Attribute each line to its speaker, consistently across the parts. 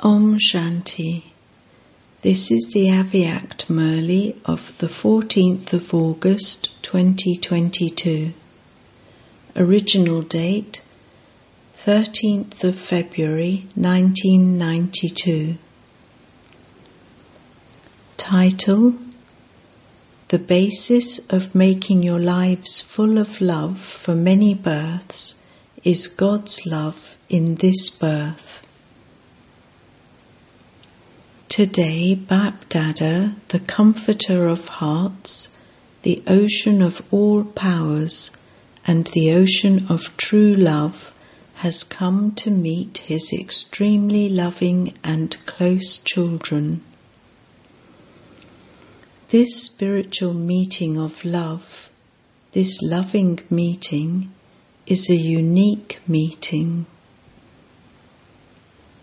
Speaker 1: Om Shanti. This is the Avyakt Murli of the 14th of August 2022. Original date 13th of February 1992. Title The basis of making your lives full of love for many births is God's love in this birth. Today, Bapdada, the comforter of hearts, the ocean of all powers, and the ocean of true love, has come to meet his extremely loving and close children. This spiritual meeting of love, this loving meeting, is a unique meeting.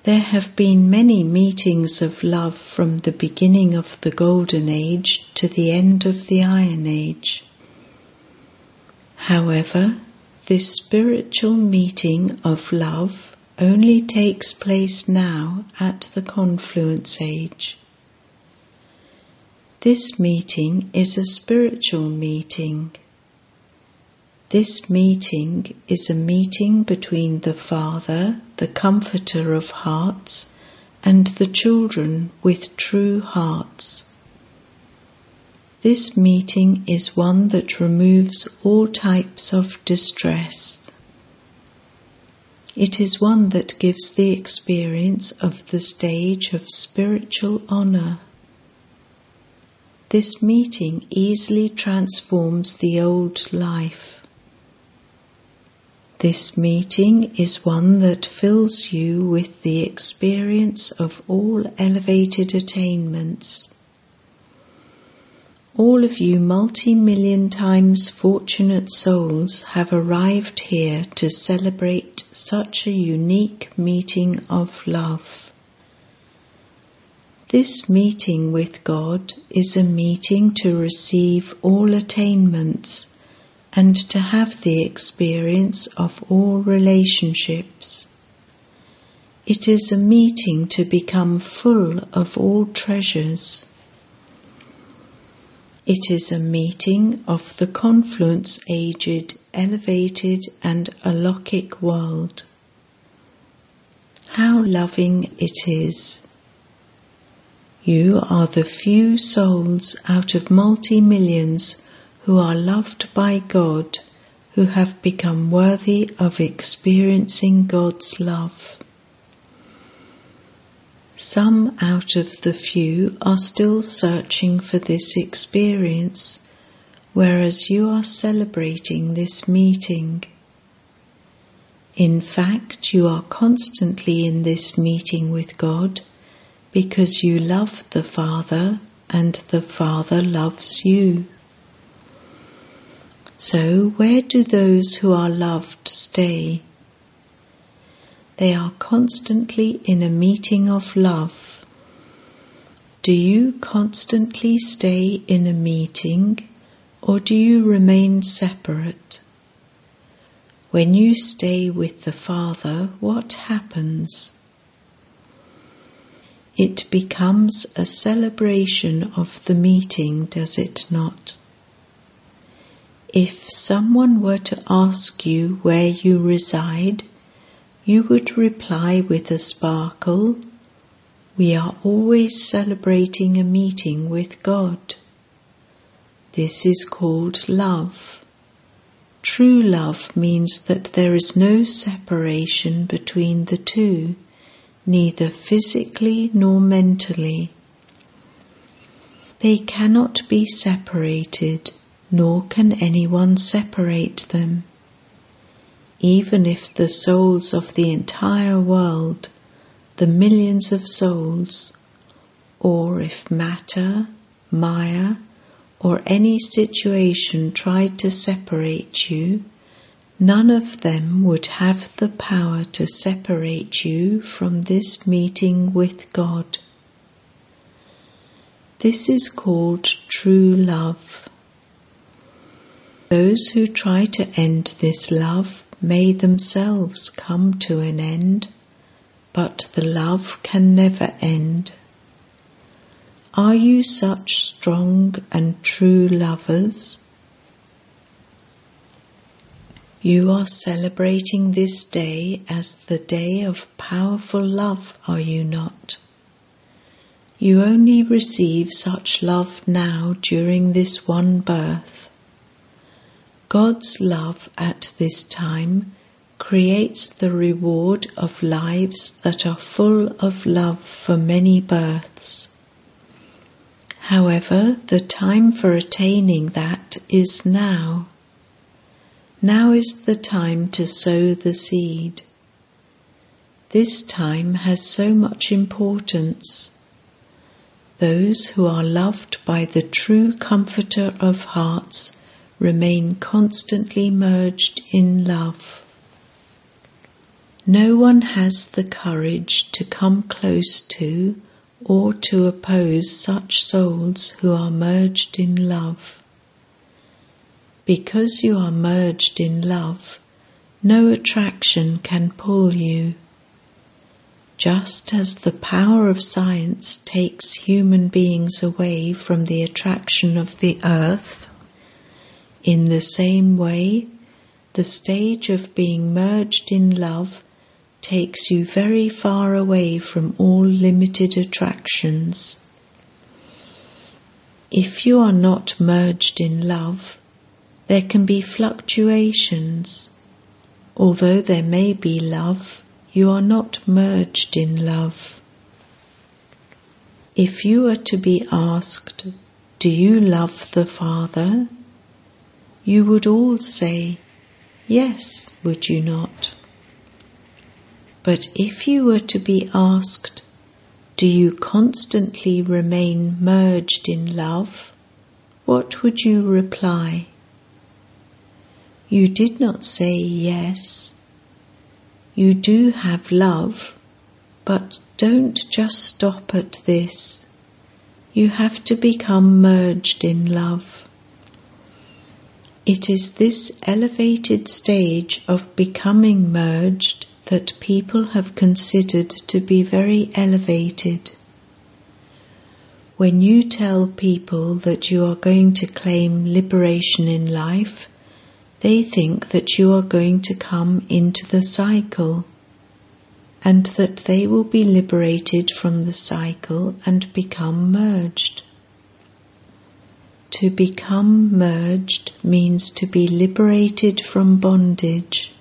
Speaker 1: There have been many meetings of love from the beginning of the Golden Age to the end of the Iron Age. However, this spiritual meeting of love only takes place now at the confluence age. This meeting is a spiritual meeting this meeting is a meeting between the Father, the Comforter of hearts, and the children with true hearts. This meeting is one that removes all types of distress. It is one that gives the experience of the stage of spiritual honor. This meeting easily transforms the old life. This meeting is one that fills you with the experience of all elevated attainments. All of you multi million times fortunate souls have arrived here to celebrate such a unique meeting of love. This meeting with God is a meeting to receive all attainments and to have the experience of all relationships. It is a meeting to become full of all treasures. It is a meeting of the confluence aged, elevated, and alokik world. How loving it is! You are the few souls out of multi millions who are loved by God, who have become worthy of experiencing God's love. Some out of the few are still searching for this experience, whereas you are celebrating this meeting. In fact, you are constantly in this meeting with God because you love the Father and the Father loves you. So, where do those who are loved stay? They are constantly in a meeting of love. Do you constantly stay in a meeting or do you remain separate? When you stay with the Father, what happens? It becomes a celebration of the meeting, does it not? If someone were to ask you where you reside, you would reply with a sparkle, We are always celebrating a meeting with God. This is called love. True love means that there is no separation between the two, neither physically nor mentally. They cannot be separated nor can anyone separate them. Even if the souls of the entire world, the millions of souls, or if matter, Maya, or any situation tried to separate you, none of them would have the power to separate you from this meeting with God. This is called true love. Those who try to end this love may themselves come to an end, but the love can never end. Are you such strong and true lovers? You are celebrating this day as the day of powerful love, are you not? You only receive such love now during this one birth. God's love at this time creates the reward of lives that are full of love for many births. However, the time for attaining that is now. Now is the time to sow the seed. This time has so much importance. Those who are loved by the true Comforter of hearts remain constantly merged in love. No one has the courage to come close to or to oppose such souls who are merged in love. Because you are merged in love, no attraction can pull you. Just as the power of science takes human beings away from the attraction of the earth, in the same way, the stage of being merged in love takes you very far away from all limited attractions. If you are not merged in love, there can be fluctuations. Although there may be love, you are not merged in love. If you were to be asked, Do you love the Father? You would all say, Yes, would you not? But if you were to be asked, Do you constantly remain merged in love? What would you reply? You did not say yes. You do have love, but don't just stop at this. You have to become merged in love. It is this elevated stage of becoming merged that people have considered to be very elevated. When you tell people that you are going to claim liberation in life, they think that you are going to come into the cycle and that they will be liberated from the cycle and become merged. To become merged means to be liberated from bondage.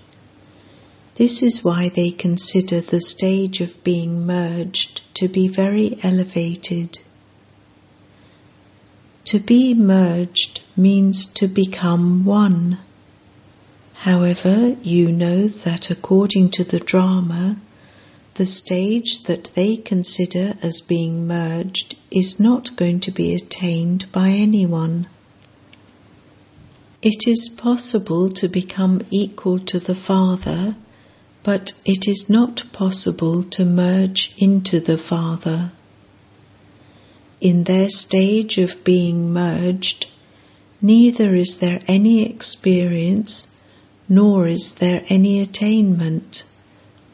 Speaker 1: This is why they consider the stage of being merged to be very elevated. To be merged means to become one. However, you know that according to the drama, the stage that they consider as being merged is not going to be attained by anyone. It is possible to become equal to the Father but it is not possible to merge into the Father. In their stage of being merged, neither is there any experience nor is there any attainment,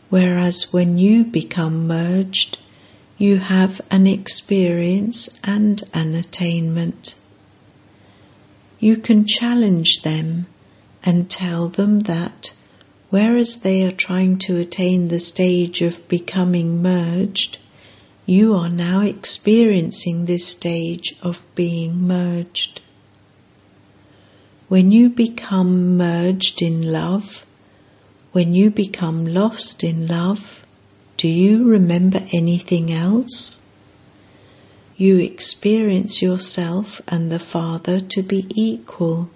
Speaker 1: whereas when you become merged, you have an experience and an attainment. You can challenge them and tell them that Whereas they are trying to attain the stage of becoming merged, you are now experiencing this stage of being merged. When you become merged in love, when you become lost in love, do you remember anything else? You experience yourself and the Father to be equal,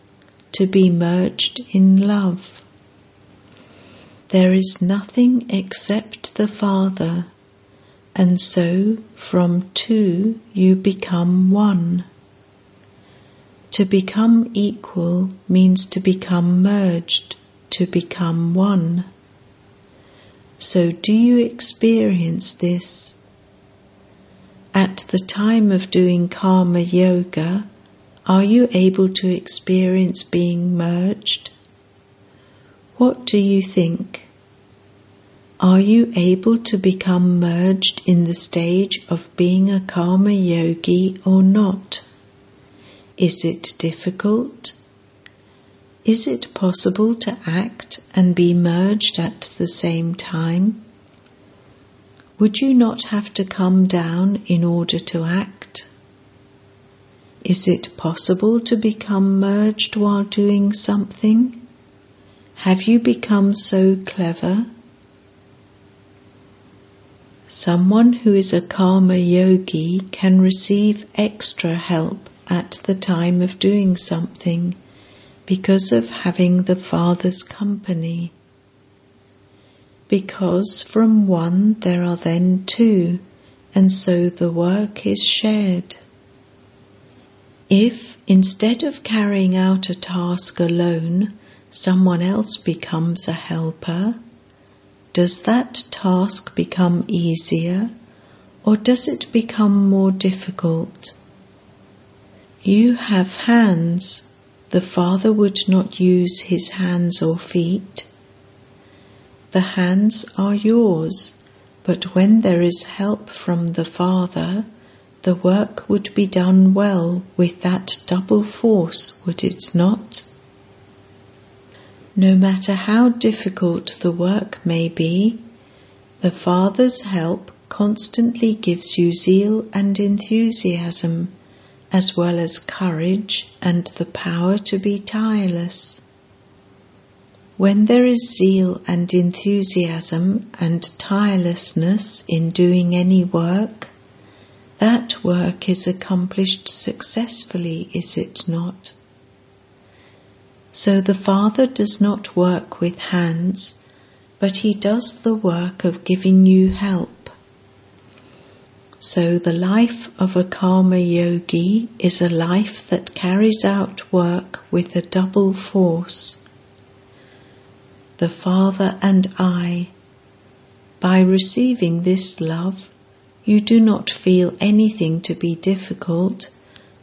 Speaker 1: to be merged in love. There is nothing except the Father, and so from two you become one. To become equal means to become merged, to become one. So, do you experience this? At the time of doing karma yoga, are you able to experience being merged? What do you think? Are you able to become merged in the stage of being a karma yogi or not? Is it difficult? Is it possible to act and be merged at the same time? Would you not have to come down in order to act? Is it possible to become merged while doing something? Have you become so clever? Someone who is a karma yogi can receive extra help at the time of doing something because of having the Father's company because from one there are then two, and so the work is shared. If, instead of carrying out a task alone, someone else becomes a helper, does that task become easier or does it become more difficult? You have hands. The Father would not use his hands or feet. The hands are yours, but when there is help from the Father, the work would be done well with that double force, would it not? No matter how difficult the work may be, the Father's help constantly gives you zeal and enthusiasm, as well as courage and the power to be tireless. When there is zeal and enthusiasm and tirelessness in doing any work, that work is accomplished successfully, is it not? So the Father does not work with hands, but He does the work of giving you help. So the life of a karma yogi is a life that carries out work with a double force the Father and I. By receiving this love, you do not feel anything to be difficult,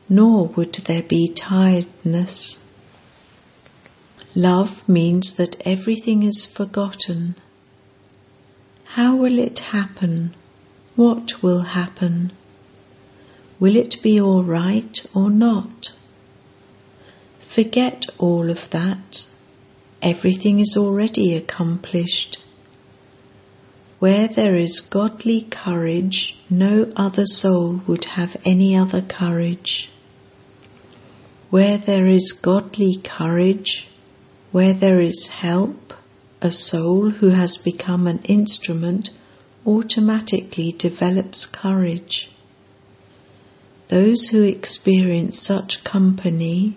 Speaker 1: nor would there be tiredness. Love means that everything is forgotten. How will it happen? What will happen? Will it be all right or not? Forget all of that everything is already accomplished. Where there is godly courage, no other soul would have any other courage. Where there is godly courage, where there is help, a soul who has become an instrument automatically develops courage. Those who experience such company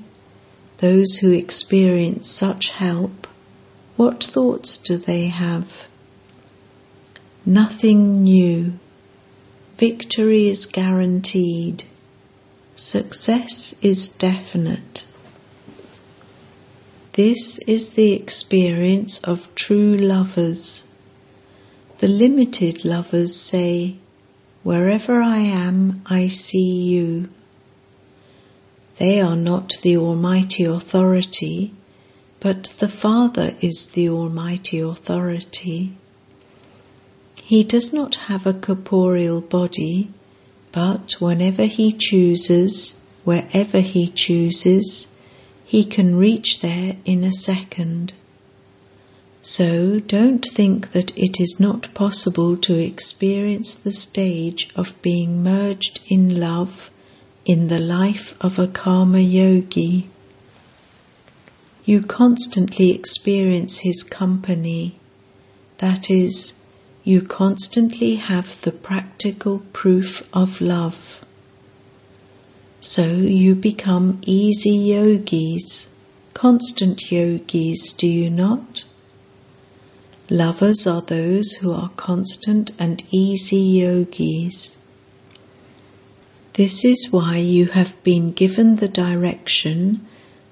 Speaker 1: those who experience such help, what thoughts do they have? Nothing new. Victory is guaranteed. Success is definite. This is the experience of true lovers. The limited lovers say, Wherever I am, I see you. They are not the Almighty Authority, but the Father is the Almighty Authority. He does not have a corporeal body, but whenever he chooses, wherever he chooses, he can reach there in a second. So don't think that it is not possible to experience the stage of being merged in love in the life of a karma yogi. You constantly experience his company, that is, you constantly have the practical proof of love. So you become easy yogis, constant yogis, do you not? Lovers are those who are constant and easy yogis. This is why you have been given the direction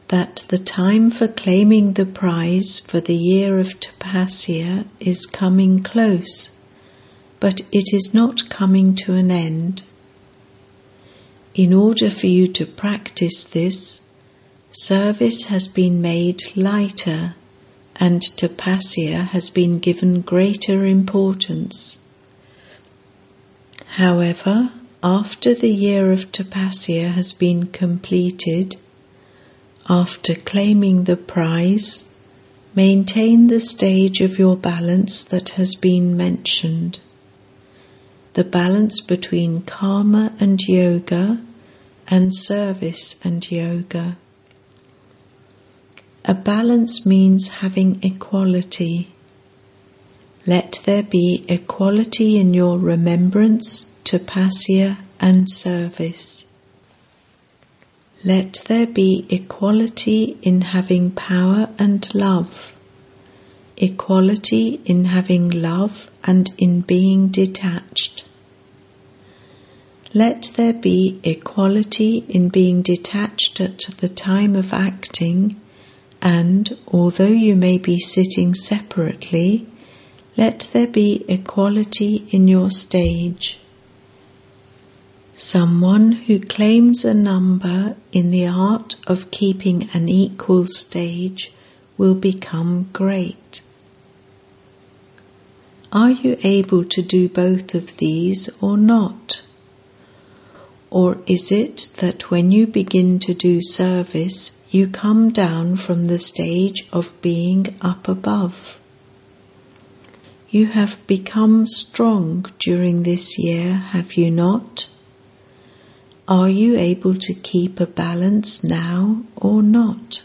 Speaker 1: that the time for claiming the prize for the year of Tapasya is coming close, but it is not coming to an end. In order for you to practice this, service has been made lighter and tapasya has been given greater importance. However, after the year of tapasya has been completed, after claiming the prize, maintain the stage of your balance that has been mentioned. The balance between karma and yoga and service and yoga. A balance means having equality. Let there be equality in your remembrance, tapasya, and service. Let there be equality in having power and love, equality in having love and in being detached. Let there be equality in being detached at the time of acting and although you may be sitting separately, let there be equality in your stage. Someone who claims a number in the art of keeping an equal stage will become great. Are you able to do both of these or not? Or is it that when you begin to do service, you come down from the stage of being up above. You have become strong during this year, have you not? Are you able to keep a balance now or not?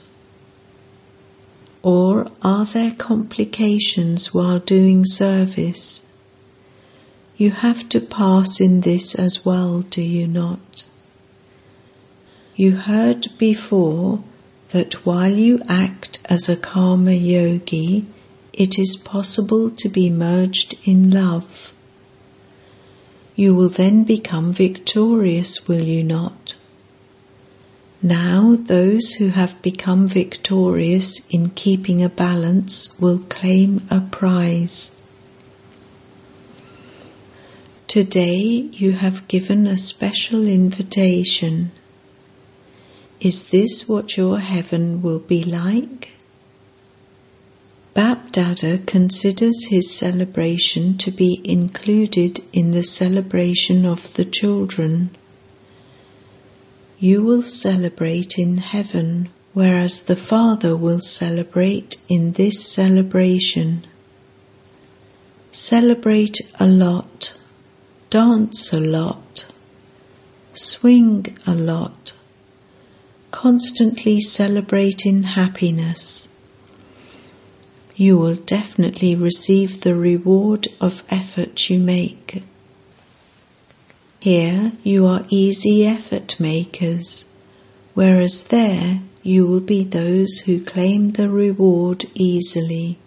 Speaker 1: Or are there complications while doing service? You have to pass in this as well, do you not? You heard before that while you act as a karma yogi, it is possible to be merged in love. You will then become victorious, will you not? Now, those who have become victorious in keeping a balance will claim a prize. Today, you have given a special invitation is this what your heaven will be like? Bapdada considers his celebration to be included in the celebration of the children. You will celebrate in heaven, whereas the Father will celebrate in this celebration. Celebrate a lot, dance a lot, swing a lot constantly celebrating happiness, you will definitely receive the reward of effort you make. Here you are easy effort makers, whereas there you will be those who claim the reward easily.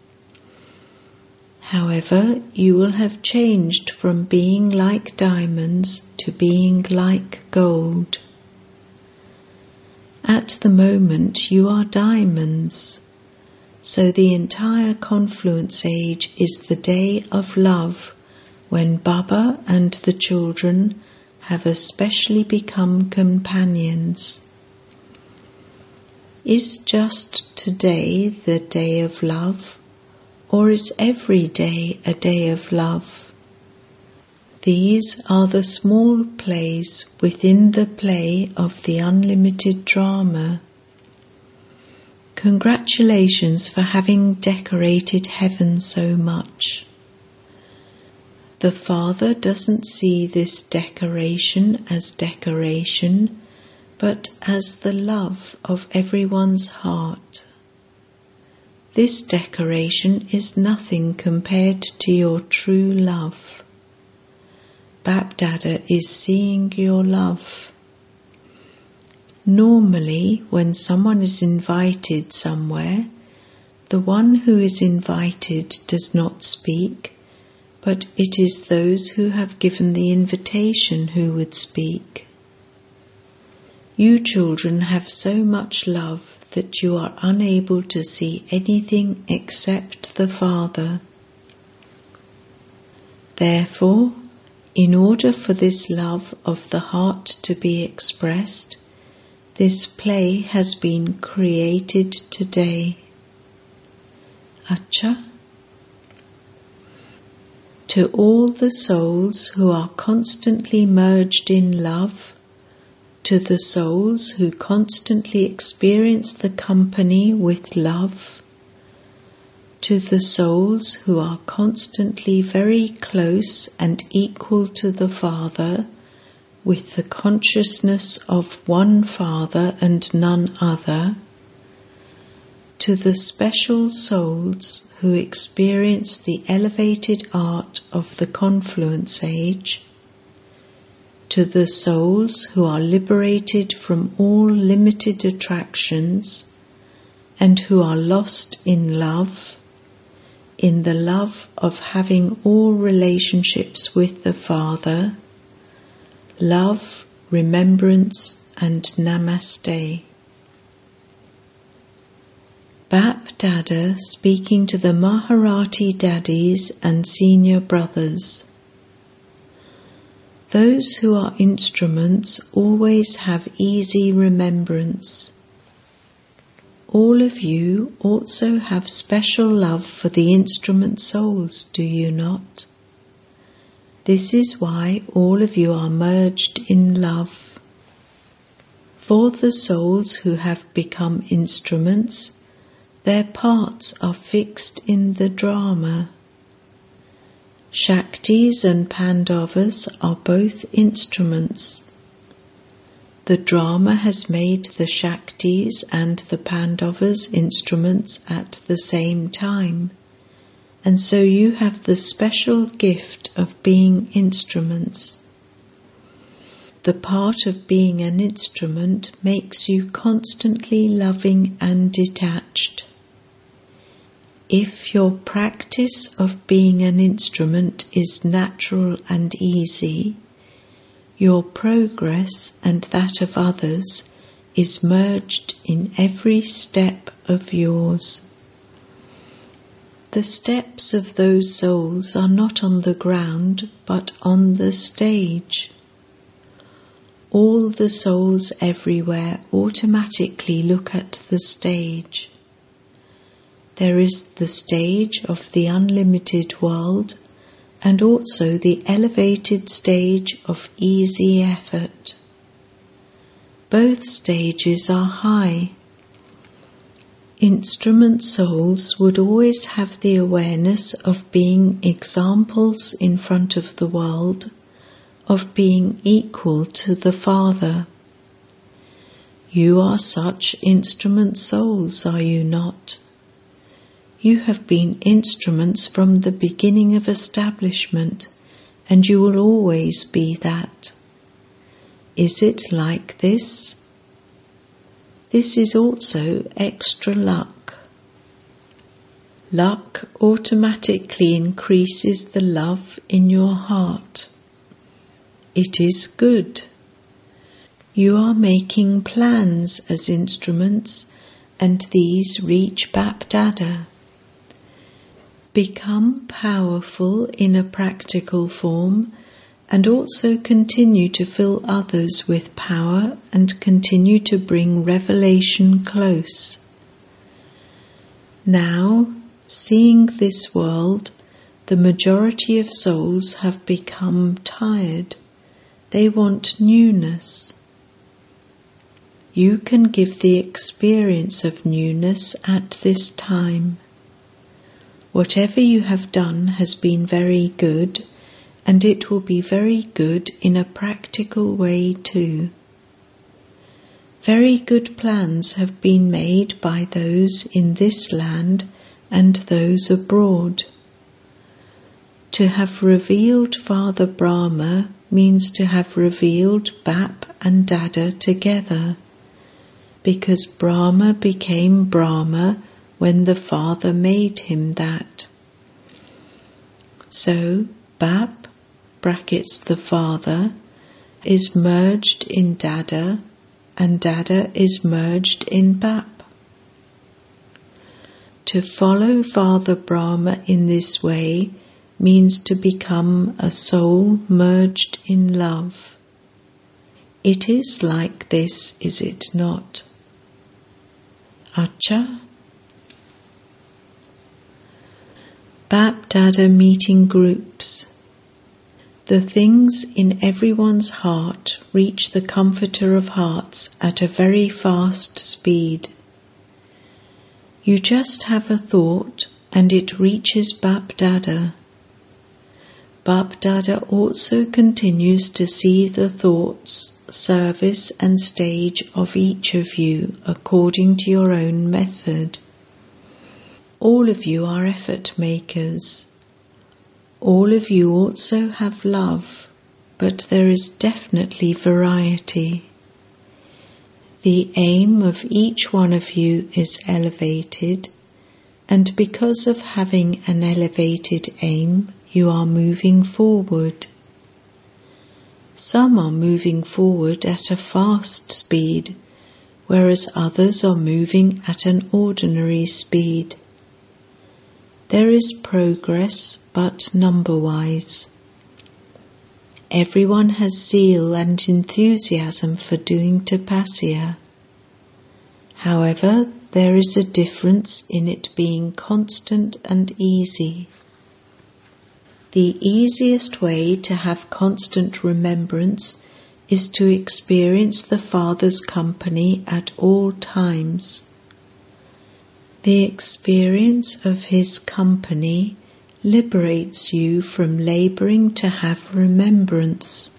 Speaker 1: However, you will have changed from being like diamonds to being like gold. At the moment, you are diamonds. So the entire confluence age is the day of love when Baba and the children have especially become companions. Is just today the day of love, or is every day a day of love? These are the small plays within the play of the unlimited drama. Congratulations for having decorated heaven so much. The Father doesn't see this decoration as decoration, but as the love of everyone's heart. This decoration is nothing compared to your true love. Bapdada is seeing your love. Normally, when someone is invited somewhere, the one who is invited does not speak, but it is those who have given the invitation who would speak. You children have so much love that you are unable to see anything except the Father. Therefore, in order for this love of the heart to be expressed, this play has been created today. Acha. To all the souls who are constantly merged in love, to the souls who constantly experience the company with love, to the souls who are constantly very close and equal to the Father, with the consciousness of one Father and none other, to the special souls who experience the elevated art of the confluence age, to the souls who are liberated from all limited attractions and who are lost in love, in the love of having all relationships with the Father, love, remembrance, and namaste. Bap Dada speaking to the Maharathi dadis and senior brothers. Those who are instruments always have easy remembrance. All of you also have special love for the instrument souls, do you not? This is why all of you are merged in love. For the souls who have become instruments, their parts are fixed in the drama. Shaktis and Pandavas are both instruments. The drama has made the Shaktis and the Pandavas instruments at the same time, and so you have the special gift of being instruments. The part of being an instrument makes you constantly loving and detached. If your practice of being an instrument is natural and easy, your progress and that of others is merged in every step of yours. The steps of those souls are not on the ground but on the stage. All the souls everywhere automatically look at the stage. There is the stage of the unlimited world and also the elevated stage of easy effort. Both stages are high. Instrument souls would always have the awareness of being examples in front of the world, of being equal to the Father. You are such instrument souls, are you not? You have been instruments from the beginning of establishment, and you will always be that. Is it like this? This is also extra luck. Luck automatically increases the love in your heart. It is good. You are making plans as instruments, and these reach Bap Dada become powerful in a practical form and also continue to fill others with power and continue to bring revelation close. Now, seeing this world, the majority of souls have become tired. They want newness. You can give the experience of newness at this time. Whatever you have done has been very good, and it will be very good in a practical way too. Very good plans have been made by those in this land and those abroad. To have revealed Father Brahma means to have revealed Bap and Dada together, because Brahma became Brahma when the Father made him that. So, Bap brackets the Father, is merged in Dada, and Dada is merged in Bap. To follow Father Brahma in this way means to become a soul merged in love. It is like this, is it not? Acha Bapdada meeting groups. The things in everyone's heart reach the Comforter of Hearts at a very fast speed. You just have a thought and it reaches Bapdada. Bapdada also continues to see the thoughts, service, and stage of each of you according to your own method. All of you are effort makers. All of you also have love, but there is definitely variety. The aim of each one of you is elevated, and because of having an elevated aim, you are moving forward. Some are moving forward at a fast speed, whereas others are moving at an ordinary speed. There is progress, but number wise. Everyone has zeal and enthusiasm for doing tapasya. However, there is a difference in it being constant and easy. The easiest way to have constant remembrance is to experience the Father's company at all times. The experience of His company liberates you from laboring to have remembrance.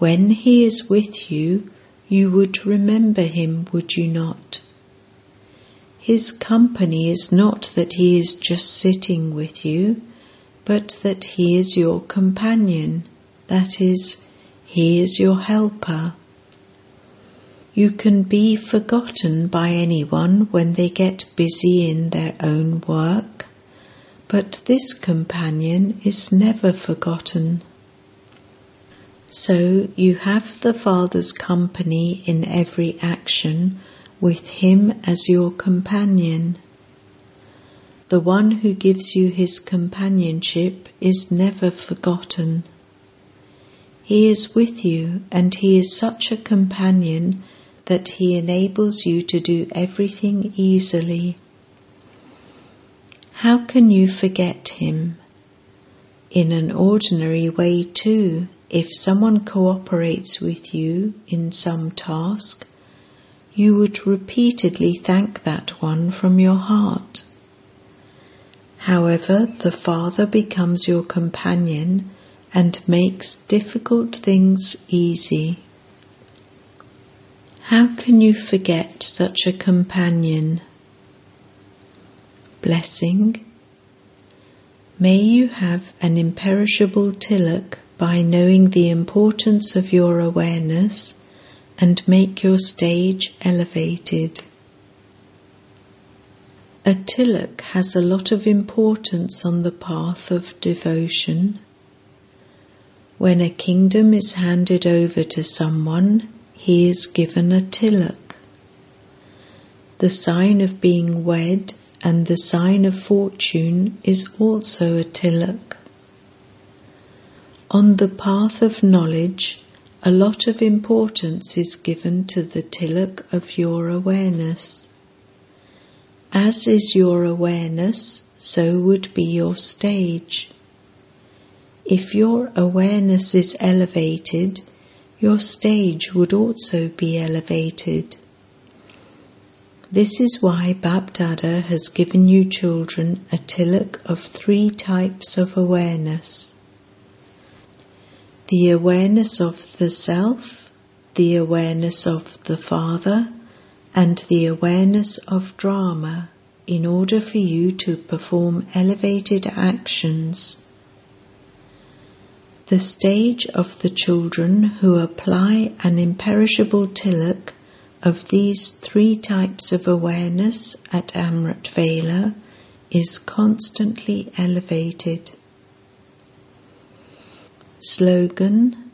Speaker 1: When He is with you, you would remember Him, would you not? His company is not that He is just sitting with you, but that He is your companion, that is, He is your helper. You can be forgotten by anyone when they get busy in their own work, but this companion is never forgotten. So you have the Father's company in every action with Him as your companion. The one who gives you his companionship is never forgotten. He is with you and he is such a companion that He enables you to do everything easily. How can you forget Him? In an ordinary way, too, if someone cooperates with you in some task, you would repeatedly thank that one from your heart. However, the Father becomes your companion and makes difficult things easy. How can you forget such a companion? Blessing. May you have an imperishable tilak by knowing the importance of your awareness and make your stage elevated. A tilak has a lot of importance on the path of devotion. When a kingdom is handed over to someone, he is given a tilak. The sign of being wed and the sign of fortune is also a tilak. On the path of knowledge, a lot of importance is given to the tilak of your awareness. As is your awareness, so would be your stage. If your awareness is elevated, your stage would also be elevated. This is why Bapdada has given you children a tilak of three types of awareness the awareness of the self, the awareness of the Father, and the awareness of drama in order for you to perform elevated actions the stage of the children who apply an imperishable tilak of these three types of awareness at Amrit Vela is constantly elevated. Slogan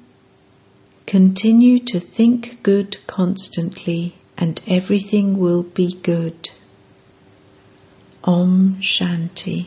Speaker 1: Continue to think good constantly and everything will be good. Om Shanti.